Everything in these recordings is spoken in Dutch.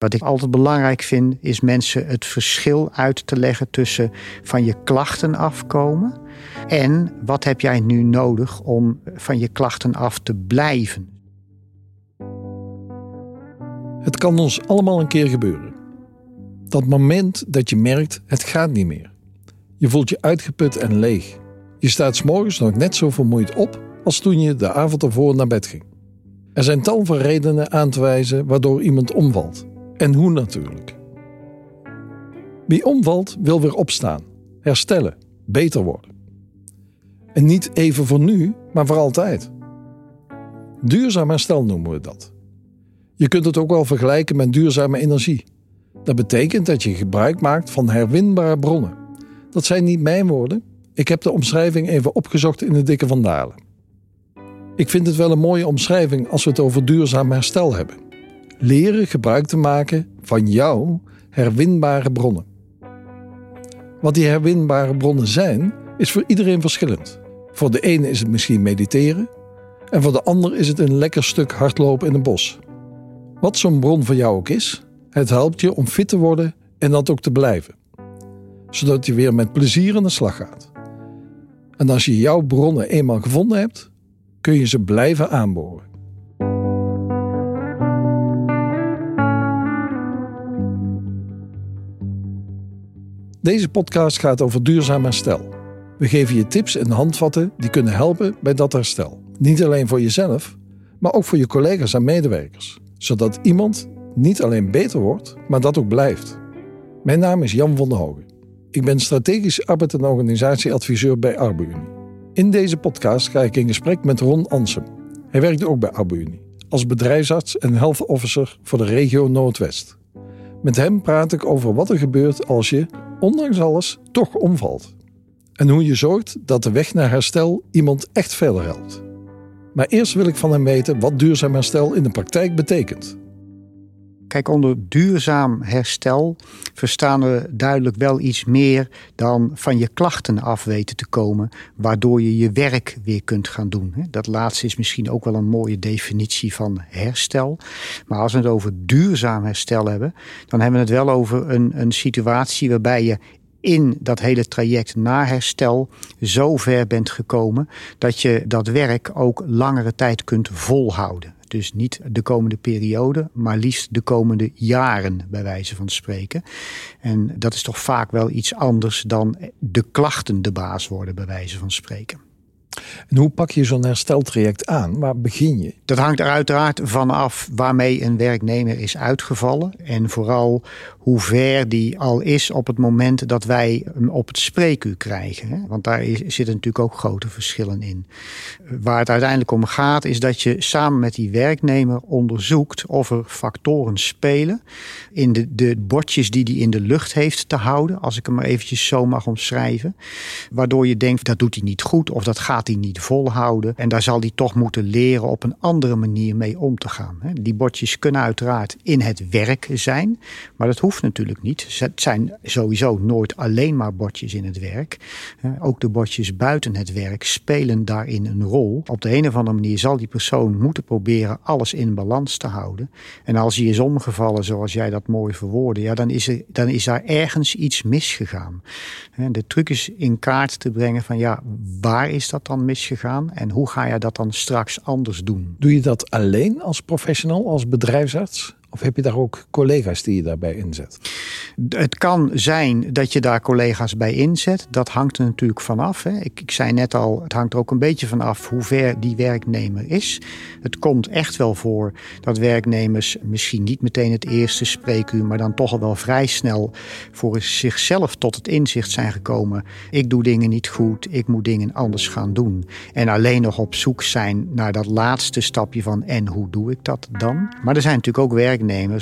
Wat ik altijd belangrijk vind, is mensen het verschil uit te leggen tussen van je klachten afkomen en wat heb jij nu nodig om van je klachten af te blijven. Het kan ons allemaal een keer gebeuren. Dat moment dat je merkt, het gaat niet meer. Je voelt je uitgeput en leeg. Je staat s morgens nog net zo vermoeid op als toen je de avond ervoor naar bed ging. Er zijn tal van redenen aan te wijzen waardoor iemand omvalt. En hoe natuurlijk. Wie omvalt wil weer opstaan, herstellen, beter worden. En niet even voor nu, maar voor altijd. Duurzaam herstel noemen we dat. Je kunt het ook wel vergelijken met duurzame energie. Dat betekent dat je gebruik maakt van herwinbare bronnen. Dat zijn niet mijn woorden. Ik heb de omschrijving even opgezocht in de Dikke van Dalen. Ik vind het wel een mooie omschrijving als we het over duurzaam herstel hebben. Leren gebruik te maken van jouw herwinbare bronnen. Wat die herwinbare bronnen zijn, is voor iedereen verschillend. Voor de ene is het misschien mediteren, en voor de ander is het een lekker stuk hardlopen in een bos. Wat zo'n bron voor jou ook is, het helpt je om fit te worden en dat ook te blijven. Zodat je weer met plezier aan de slag gaat. En als je jouw bronnen eenmaal gevonden hebt, kun je ze blijven aanboren. Deze podcast gaat over duurzaam herstel. We geven je tips en handvatten die kunnen helpen bij dat herstel. Niet alleen voor jezelf, maar ook voor je collega's en medewerkers. Zodat iemand niet alleen beter wordt, maar dat ook blijft. Mijn naam is Jan van der Hogen. Ik ben strategisch arbeid- en organisatieadviseur bij ArbeUnie. In deze podcast ga ik in gesprek met Ron Ansem. Hij werkt ook bij ArbeUnie als bedrijfsarts en health officer voor de regio Noordwest. Met hem praat ik over wat er gebeurt als je, ondanks alles, toch omvalt. En hoe je zorgt dat de weg naar herstel iemand echt verder helpt. Maar eerst wil ik van hem weten wat duurzaam herstel in de praktijk betekent. Kijk, onder duurzaam herstel verstaan we duidelijk wel iets meer dan van je klachten af weten te komen, waardoor je je werk weer kunt gaan doen. Dat laatste is misschien ook wel een mooie definitie van herstel. Maar als we het over duurzaam herstel hebben, dan hebben we het wel over een, een situatie waarbij je in dat hele traject naar herstel zo ver bent gekomen dat je dat werk ook langere tijd kunt volhouden. Dus niet de komende periode, maar liefst de komende jaren, bij wijze van spreken. En dat is toch vaak wel iets anders dan de klachten de baas worden, bij wijze van spreken. En hoe pak je zo'n hersteltraject aan? Waar begin je? Dat hangt er uiteraard vanaf waarmee een werknemer is uitgevallen. En vooral hoe ver die al is op het moment dat wij hem op het spreekuur krijgen. Want daar zitten natuurlijk ook grote verschillen in. Waar het uiteindelijk om gaat is dat je samen met die werknemer onderzoekt of er factoren spelen in de, de bordjes die hij in de lucht heeft te houden. Als ik hem maar eventjes zo mag omschrijven. Waardoor je denkt dat doet hij niet goed of dat gaat hij niet volhouden. En daar zal hij toch moeten leren op een andere manier mee om te gaan. Die bordjes kunnen uiteraard in het werk zijn, maar dat hoeft natuurlijk niet. Het zijn sowieso nooit alleen maar bordjes in het werk. Ook de bordjes buiten het werk spelen daarin een rol. Op de een of andere manier zal die persoon moeten proberen alles in balans te houden. En als hij is omgevallen, zoals jij dat mooi verwoordde, ja, dan, is er, dan is daar ergens iets misgegaan. De truc is in kaart te brengen van ja, waar is dat dan misgegaan en hoe ga je dat dan straks anders doen? Doe je dat alleen als professional, als bedrijfsarts? Of heb je daar ook collega's die je daarbij inzet? Het kan zijn dat je daar collega's bij inzet. Dat hangt er natuurlijk vanaf. Ik, ik zei net al, het hangt er ook een beetje vanaf hoe ver die werknemer is. Het komt echt wel voor dat werknemers misschien niet meteen het eerste spreekuur, maar dan toch al wel vrij snel voor zichzelf tot het inzicht zijn gekomen. Ik doe dingen niet goed, ik moet dingen anders gaan doen. En alleen nog op zoek zijn naar dat laatste stapje van en hoe doe ik dat dan? Maar er zijn natuurlijk ook werknemers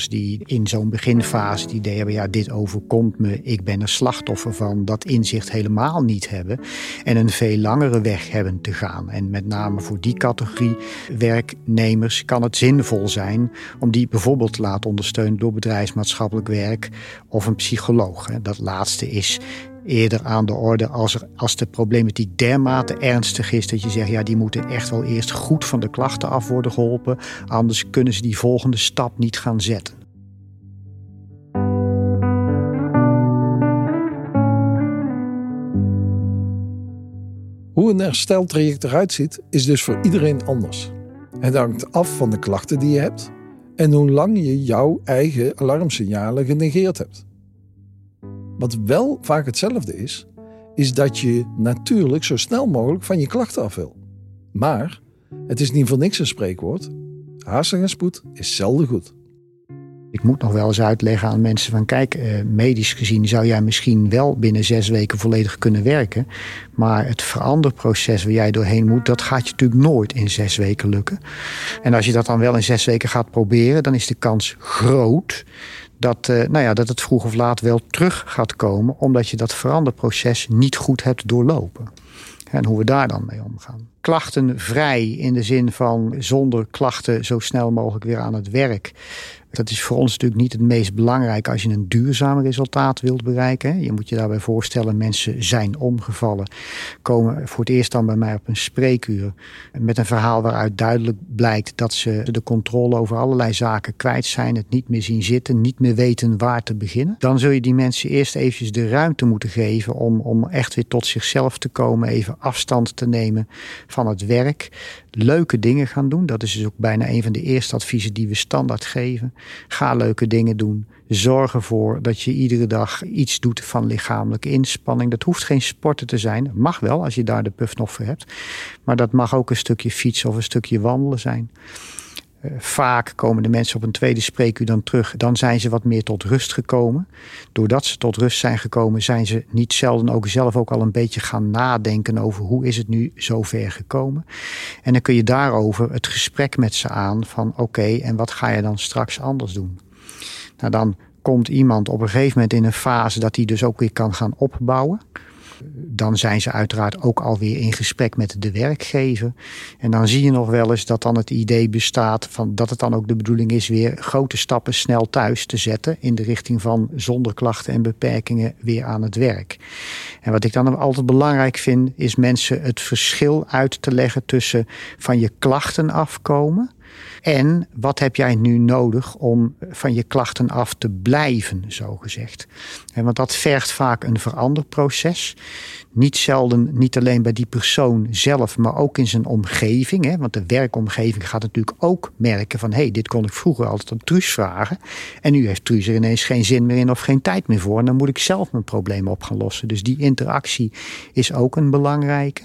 die in zo'n beginfase het idee hebben: ja, dit overkomt me, ik ben er slachtoffer van, dat inzicht helemaal niet hebben en een veel langere weg hebben te gaan. En met name voor die categorie werknemers kan het zinvol zijn om die bijvoorbeeld te laten ondersteunen door bedrijfsmaatschappelijk werk of een psycholoog. Dat laatste is eerder aan de orde als, er, als de problematiek dermate ernstig is dat je zegt, ja, die moeten echt wel eerst goed van de klachten af worden geholpen, anders kunnen ze die volgende stap niet gaan zetten. Hoe een hersteltraject eruit ziet, is dus voor iedereen anders. Het hangt af van de klachten die je hebt en hoe lang je jouw eigen alarmsignalen genegeerd hebt. Wat wel vaak hetzelfde is, is dat je natuurlijk zo snel mogelijk van je klachten af wil. Maar het is niet voor niks een spreekwoord. Haastig en spoed is zelden goed. Ik moet nog wel eens uitleggen aan mensen van kijk, eh, medisch gezien zou jij misschien wel binnen zes weken volledig kunnen werken. Maar het veranderproces waar jij doorheen moet, dat gaat je natuurlijk nooit in zes weken lukken. En als je dat dan wel in zes weken gaat proberen, dan is de kans groot dat, eh, nou ja, dat het vroeg of laat wel terug gaat komen, omdat je dat veranderproces niet goed hebt doorlopen. En hoe we daar dan mee omgaan. Klachtenvrij in de zin van zonder klachten zo snel mogelijk weer aan het werk. Dat is voor ons natuurlijk niet het meest belangrijk als je een duurzaam resultaat wilt bereiken. Je moet je daarbij voorstellen, mensen zijn omgevallen, komen voor het eerst dan bij mij op een spreekuur met een verhaal waaruit duidelijk blijkt dat ze de controle over allerlei zaken kwijt zijn, het niet meer zien zitten, niet meer weten waar te beginnen. Dan zul je die mensen eerst eventjes de ruimte moeten geven om, om echt weer tot zichzelf te komen, even afstand te nemen van het werk leuke dingen gaan doen. Dat is dus ook bijna een van de eerste adviezen die we standaard geven. Ga leuke dingen doen. Zorg ervoor dat je iedere dag iets doet van lichamelijke inspanning. Dat hoeft geen sporten te zijn. Mag wel als je daar de puff nog voor hebt. Maar dat mag ook een stukje fietsen of een stukje wandelen zijn. Vaak komen de mensen op een tweede spreekuur dan terug. Dan zijn ze wat meer tot rust gekomen. Doordat ze tot rust zijn gekomen, zijn ze niet zelden ook zelf ook al een beetje gaan nadenken over hoe is het nu zo ver gekomen. En dan kun je daarover het gesprek met ze aan van oké, en wat ga je dan straks anders doen? Nou, dan komt iemand op een gegeven moment in een fase dat hij dus ook weer kan gaan opbouwen dan zijn ze uiteraard ook alweer in gesprek met de werkgever. En dan zie je nog wel eens dat dan het idee bestaat van dat het dan ook de bedoeling is weer grote stappen snel thuis te zetten in de richting van zonder klachten en beperkingen weer aan het werk. En wat ik dan altijd belangrijk vind, is mensen het verschil uit te leggen tussen van je klachten afkomen en wat heb jij nu nodig om van je klachten af te blijven, zo gezegd? Want dat vergt vaak een veranderproces. Niet zelden, niet alleen bij die persoon zelf, maar ook in zijn omgeving. Hè? Want de werkomgeving gaat natuurlijk ook merken van... hé, hey, dit kon ik vroeger altijd aan Truus vragen. En nu heeft Truus er ineens geen zin meer in of geen tijd meer voor. En dan moet ik zelf mijn probleem op gaan lossen. Dus die interactie is ook een belangrijke.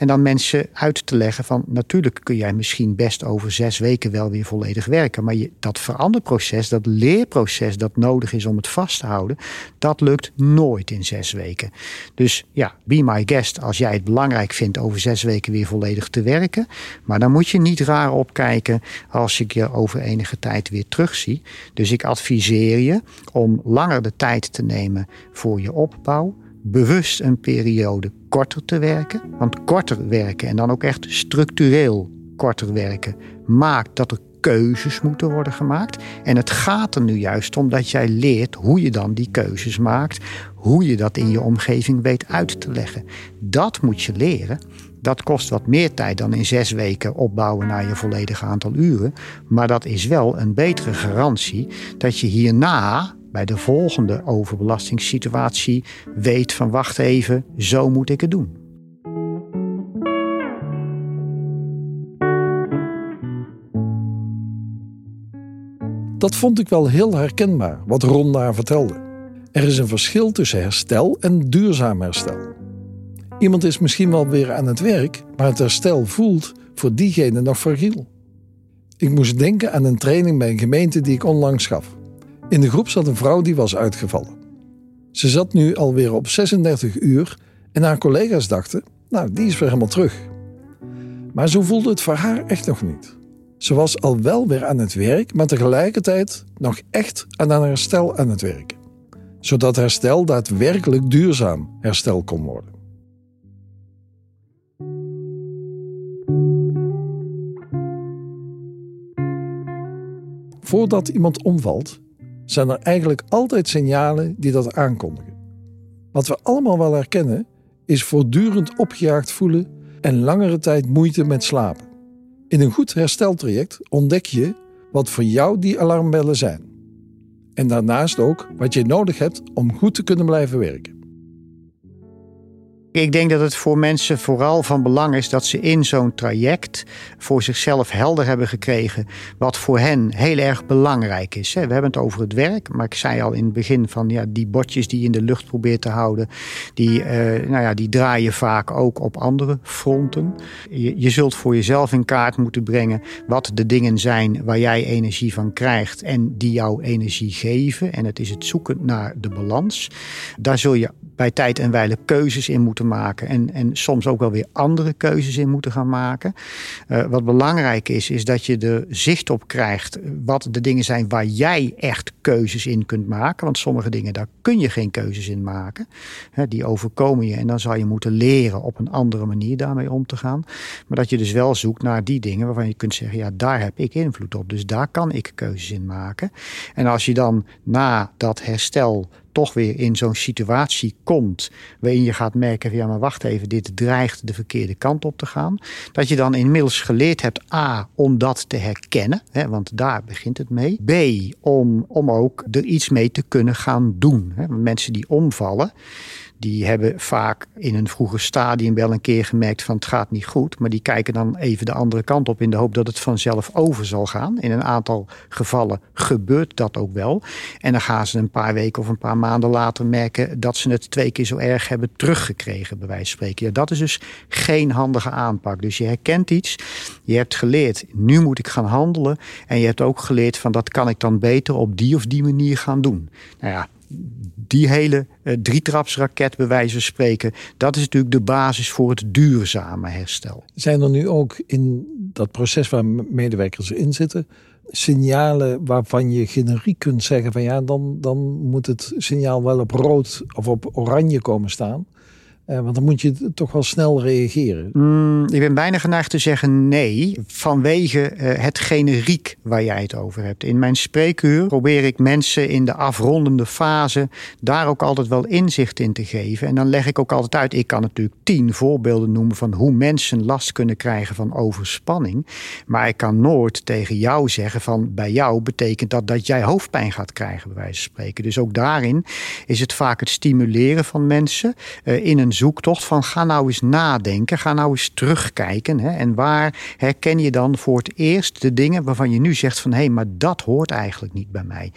En dan mensen uit te leggen van natuurlijk kun jij misschien best over zes weken wel weer volledig werken. Maar dat veranderproces, dat leerproces dat nodig is om het vast te houden, dat lukt nooit in zes weken. Dus ja, be my guest als jij het belangrijk vindt over zes weken weer volledig te werken. Maar dan moet je niet raar opkijken als ik je over enige tijd weer terugzie. Dus ik adviseer je om langer de tijd te nemen voor je opbouw bewust een periode korter te werken. Want korter werken en dan ook echt structureel korter werken maakt dat er keuzes moeten worden gemaakt. En het gaat er nu juist om dat jij leert hoe je dan die keuzes maakt, hoe je dat in je omgeving weet uit te leggen. Dat moet je leren. Dat kost wat meer tijd dan in zes weken opbouwen naar je volledige aantal uren. Maar dat is wel een betere garantie dat je hierna bij de volgende overbelastingssituatie weet van wacht even, zo moet ik het doen. Dat vond ik wel heel herkenbaar, wat Ron daar vertelde. Er is een verschil tussen herstel en duurzaam herstel. Iemand is misschien wel weer aan het werk, maar het herstel voelt voor diegene nog fragiel. Ik moest denken aan een training bij een gemeente die ik onlangs gaf. In de groep zat een vrouw die was uitgevallen. Ze zat nu alweer op 36 uur en haar collega's dachten: Nou, die is weer helemaal terug. Maar zo voelde het voor haar echt nog niet. Ze was al wel weer aan het werk, maar tegelijkertijd nog echt aan haar herstel aan het werken. Zodat herstel daadwerkelijk duurzaam herstel kon worden. Voordat iemand omvalt, zijn er eigenlijk altijd signalen die dat aankondigen. Wat we allemaal wel herkennen, is voortdurend opgejaagd voelen en langere tijd moeite met slapen. In een goed hersteltraject ontdek je wat voor jou die alarmbellen zijn. En daarnaast ook wat je nodig hebt om goed te kunnen blijven werken. Ik denk dat het voor mensen vooral van belang is dat ze in zo'n traject voor zichzelf helder hebben gekregen wat voor hen heel erg belangrijk is. We hebben het over het werk, maar ik zei al in het begin van ja, die bordjes die je in de lucht probeert te houden, die, uh, nou ja, die draaien vaak ook op andere fronten. Je, je zult voor jezelf in kaart moeten brengen wat de dingen zijn waar jij energie van krijgt en die jou energie geven. En het is het zoeken naar de balans. Daar zul je bij tijd en wijle keuzes in moeten maken. En, en soms ook wel weer andere keuzes in moeten gaan maken. Uh, wat belangrijk is, is dat je er zicht op krijgt wat de dingen zijn waar jij echt keuzes in kunt maken. Want sommige dingen, daar kun je geen keuzes in maken. die overkomen je en dan zal je moeten leren op een andere manier daarmee om te gaan. Maar dat je dus wel zoekt naar die dingen waarvan je kunt zeggen, ja, daar heb ik invloed op. Dus daar kan ik keuzes in maken. En als je dan na dat herstel toch weer in zo'n situatie komt waarin je gaat merken ja maar wacht even, dit dreigt de verkeerde kant op te gaan. Dat je dan inmiddels geleerd hebt A, om dat te herkennen, hè, want daar begint het mee. B, om, om ook er iets mee te kunnen gaan doen. Hè. Mensen die omvallen, die hebben vaak in een vroeger stadium wel een keer gemerkt van het gaat niet goed. Maar die kijken dan even de andere kant op in de hoop dat het vanzelf over zal gaan. In een aantal gevallen gebeurt dat ook wel. En dan gaan ze een paar weken of een paar maanden later merken dat ze het twee keer zo erg hebben teruggekregen, bij wijze van spreken. Ja, dat is dus geen handige aanpak. Dus je herkent iets, je hebt geleerd, nu moet ik gaan handelen. En je hebt ook geleerd van dat kan ik dan beter op die of die manier gaan doen. Nou ja, die hele uh, drietrapsraket, bij wijze van spreken, dat is natuurlijk de basis voor het duurzame herstel. Zijn er nu ook in dat proces waar medewerkers in zitten, signalen waarvan je generiek kunt zeggen van ja, dan, dan moet het signaal wel op rood of op oranje komen staan? Uh, want dan moet je toch wel snel reageren. Mm, ik ben bijna geneigd te zeggen nee, vanwege uh, het generiek waar jij het over hebt. In mijn spreekuur probeer ik mensen in de afrondende fase daar ook altijd wel inzicht in te geven. En dan leg ik ook altijd uit, ik kan natuurlijk tien voorbeelden noemen van hoe mensen last kunnen krijgen van overspanning. Maar ik kan nooit tegen jou zeggen van bij jou betekent dat dat jij hoofdpijn gaat krijgen, bij wijze van spreken. Dus ook daarin is het vaak het stimuleren van mensen uh, in een zoektocht van ga nou eens nadenken, ga nou eens terugkijken. Hè, en waar herken je dan voor het eerst de dingen waarvan je nu zegt van hé, hey, maar dat hoort eigenlijk niet bij mij.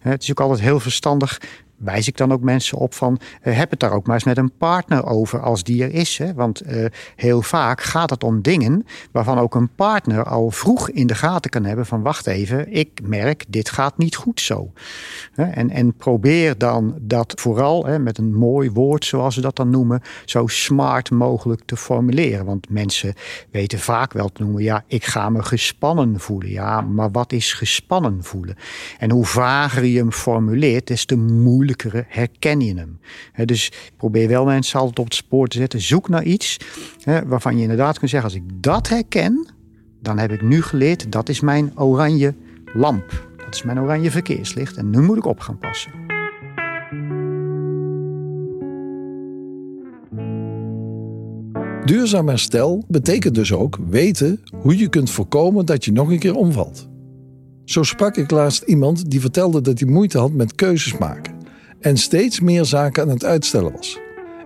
Het is ook altijd heel verstandig wijs ik dan ook mensen op van uh, heb het daar ook maar eens met een partner over als die er is. Hè? Want uh, heel vaak gaat het om dingen waarvan ook een partner al vroeg in de gaten kan hebben van wacht even, ik merk dit gaat niet goed zo. En, en probeer dan dat vooral met een mooi woord zoals ze dat dan noemen, zo smart mogelijk te formuleren. Want mensen weten vaak wel te noemen, ja ik ga me gespannen voelen. Ja, maar wat is gespannen voelen? En hoe vager je hem formuleert, des te moeilijker herken je hem. dus probeer wel mensen altijd op het spoor te zetten. Zoek naar iets waarvan je inderdaad kunt zeggen: als ik dat herken, dan heb ik nu geleerd dat is mijn oranje lamp. Dat is mijn oranje verkeerslicht en nu moet ik op gaan passen. Duurzaam herstel betekent dus ook weten hoe je kunt voorkomen dat je nog een keer omvalt. Zo sprak ik laatst iemand die vertelde dat hij moeite had met keuzes maken en steeds meer zaken aan het uitstellen was.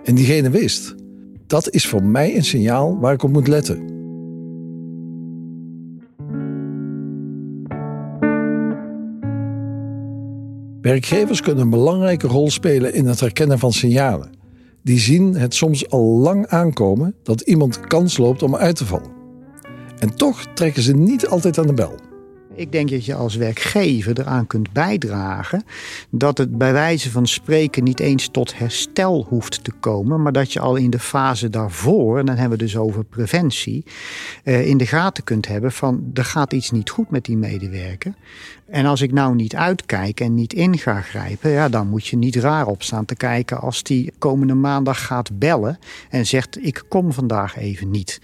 En diegene wist, dat is voor mij een signaal waar ik op moet letten. Werkgevers kunnen een belangrijke rol spelen in het herkennen van signalen. Die zien het soms al lang aankomen dat iemand kans loopt om uit te vallen. En toch trekken ze niet altijd aan de bel. Ik denk dat je als werkgever eraan kunt bijdragen dat het bij wijze van spreken niet eens tot herstel hoeft te komen, maar dat je al in de fase daarvoor, en dan hebben we dus over preventie, eh, in de gaten kunt hebben van er gaat iets niet goed met die medewerker. En als ik nou niet uitkijk en niet in ga grijpen, ja, dan moet je niet raar op staan te kijken als die komende maandag gaat bellen en zegt: Ik kom vandaag even niet.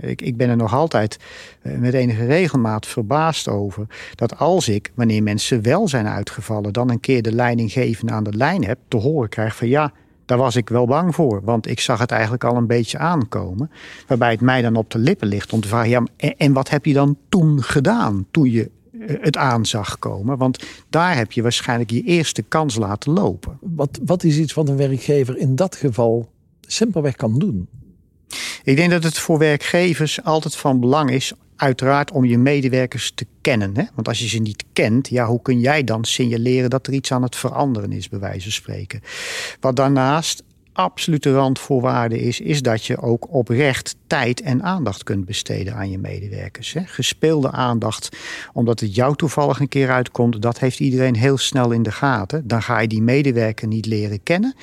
Ik, ben er nog altijd eh, met enige regelmaat verbaasd over dat als ik, wanneer mensen wel zijn uitgevallen, dan een keer de leidinggevende aan de lijn heb, te horen krijg van ja. Daar was ik wel bang voor, want ik zag het eigenlijk al een beetje aankomen. Waarbij het mij dan op de lippen ligt om te vragen: ja, en wat heb je dan toen gedaan? Toen je het aan zag komen. Want daar heb je waarschijnlijk je eerste kans laten lopen. Wat, wat is iets wat een werkgever in dat geval simpelweg kan doen? Ik denk dat het voor werkgevers altijd van belang is, uiteraard om je medewerkers te kennen. Hè? Want als je ze niet kent, ja, hoe kun jij dan signaleren dat er iets aan het veranderen is, bij wijze van spreken. Wat daarnaast absolute randvoorwaarde is, is dat je ook oprecht tijd en aandacht kunt besteden aan je medewerkers. Hè. Gespeelde aandacht, omdat het jou toevallig een keer uitkomt, dat heeft iedereen heel snel in de gaten. Dan ga je die medewerker niet leren kennen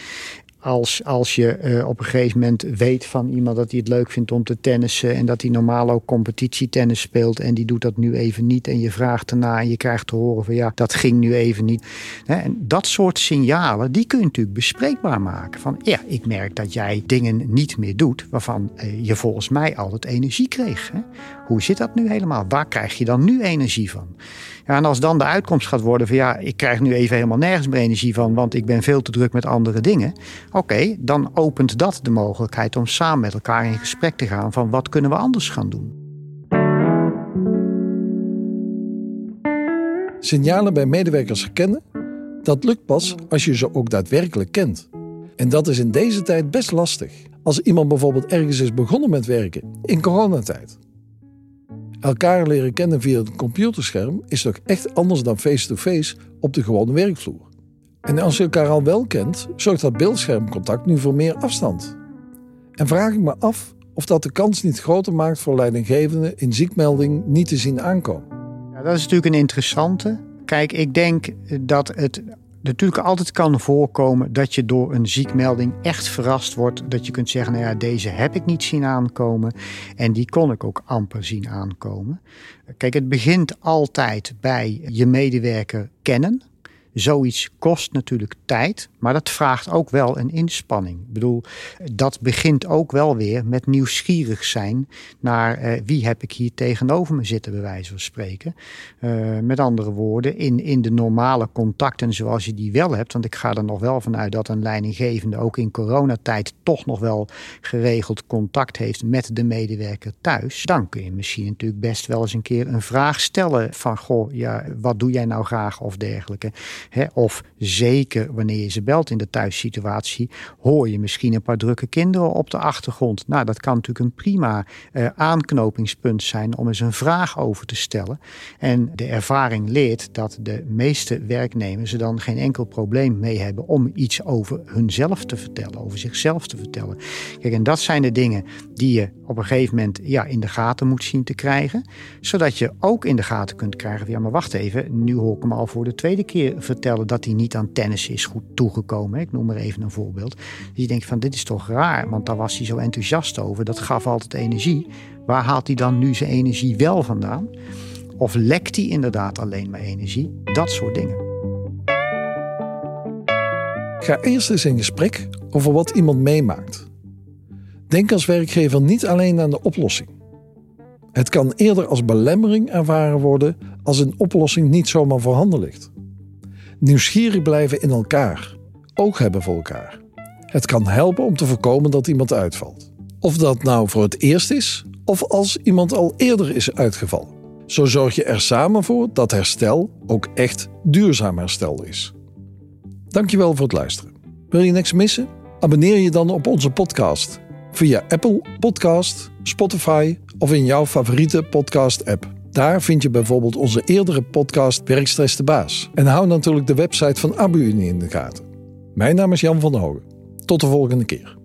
als, als je eh, op een gegeven moment weet van iemand dat hij het leuk vindt om te tennissen en dat hij normaal ook competitietennis speelt en die doet dat nu even niet en je vraagt erna en je krijgt te horen van ja, dat ging nu even niet. En dat soort signalen, die kun je natuurlijk bespreekbaar maken. Van ja, ik merk dat jij dingen niet meer doet waarvan eh, je volgens mij altijd energie kreeg. Hoe zit dat nu helemaal? Waar krijg je dan nu energie van? Ja, en als dan de uitkomst gaat worden van ja, ik krijg nu even helemaal nergens meer energie van, want ik ben veel te druk met andere dingen. Oké, dan opent dat de mogelijkheid om samen met elkaar in gesprek te gaan van wat kunnen we anders gaan doen. Signalen bij medewerkers herkennen, dat lukt pas als je ze ook daadwerkelijk kent. En dat is in deze tijd best lastig. Als iemand bijvoorbeeld ergens is begonnen met werken in coronatijd Elkaar leren kennen via het computerscherm is toch echt anders dan face-to-face op de gewone werkvloer. En als je elkaar al wel kent, zorgt dat beeldschermcontact nu voor meer afstand. En vraag ik me af of dat de kans niet groter maakt voor leidinggevenden in ziekmelding niet te zien aankomen. Ja, dat is natuurlijk een interessante. Kijk, ik denk dat het natuurlijk altijd kan voorkomen dat je door een ziekmelding echt verrast wordt. Dat je kunt zeggen, nou ja, deze heb ik niet zien aankomen. En die kon ik ook amper zien aankomen. Kijk, het begint altijd bij je medewerker kennen. Zoiets kost natuurlijk tijd, maar dat vraagt ook wel een inspanning. Ik bedoel, dat begint ook wel weer met nieuwsgierig zijn naar eh, wie heb ik hier tegenover me zitten, bij wijze van spreken. Uh, met andere woorden, in, in de normale contacten zoals je die wel hebt, want ik ga er nog wel vanuit dat een leidinggevende ook in coronatijd toch nog wel geregeld contact heeft met de medewerker thuis. Dan kun je misschien natuurlijk best wel eens een keer een vraag stellen van, goh, ja, wat doe jij nou graag of dergelijke of zeker wanneer je ze belt in de thuissituatie, hoor je misschien een paar drukke kinderen op de achtergrond. Nou, dat kan natuurlijk een prima uh, aanknopingspunt zijn om eens een vraag over te stellen. En de ervaring leert dat de meeste werknemers er dan geen enkel probleem mee hebben om iets over hunzelf te vertellen, over zichzelf te vertellen. Kijk, en dat zijn de dingen die je op een gegeven moment ja, in de gaten moet zien te krijgen, zodat je ook in de gaten kunt krijgen, ja, maar wacht even, nu hoor ik hem al voor de tweede keer vertellen dat hij niet aan tennis is goed toegekomen. Ik noem maar even een voorbeeld. Dus je denkt van dit is toch raar, want daar was hij zo enthousiast over. Dat gaf altijd energie. Waar haalt hij dan nu zijn energie wel vandaan? Of lekt hij inderdaad alleen maar energie? Dat soort dingen. Ga eerst eens in gesprek over wat iemand meemaakt. Denk als werkgever niet alleen aan de oplossing. Het kan eerder als belemmering ervaren worden als een oplossing niet zomaar voorhanden ligt. Nieuwsgierig blijven in elkaar. Oog hebben voor elkaar. Het kan helpen om te voorkomen dat iemand uitvalt. Of dat nou voor het eerst is, of als iemand al eerder is uitgevallen. Zo zorg je er samen voor dat herstel ook echt duurzaam herstel is. Dankjewel voor het luisteren. Wil je niks missen? Abonneer je dan op onze podcast via Apple Podcast, Spotify of in jouw favoriete podcast-app. Daar vind je bijvoorbeeld onze eerdere podcast Werkstress de Baas. En hou natuurlijk de website van AbuUnie in de gaten. Mijn naam is Jan van der Hogen. Tot de volgende keer.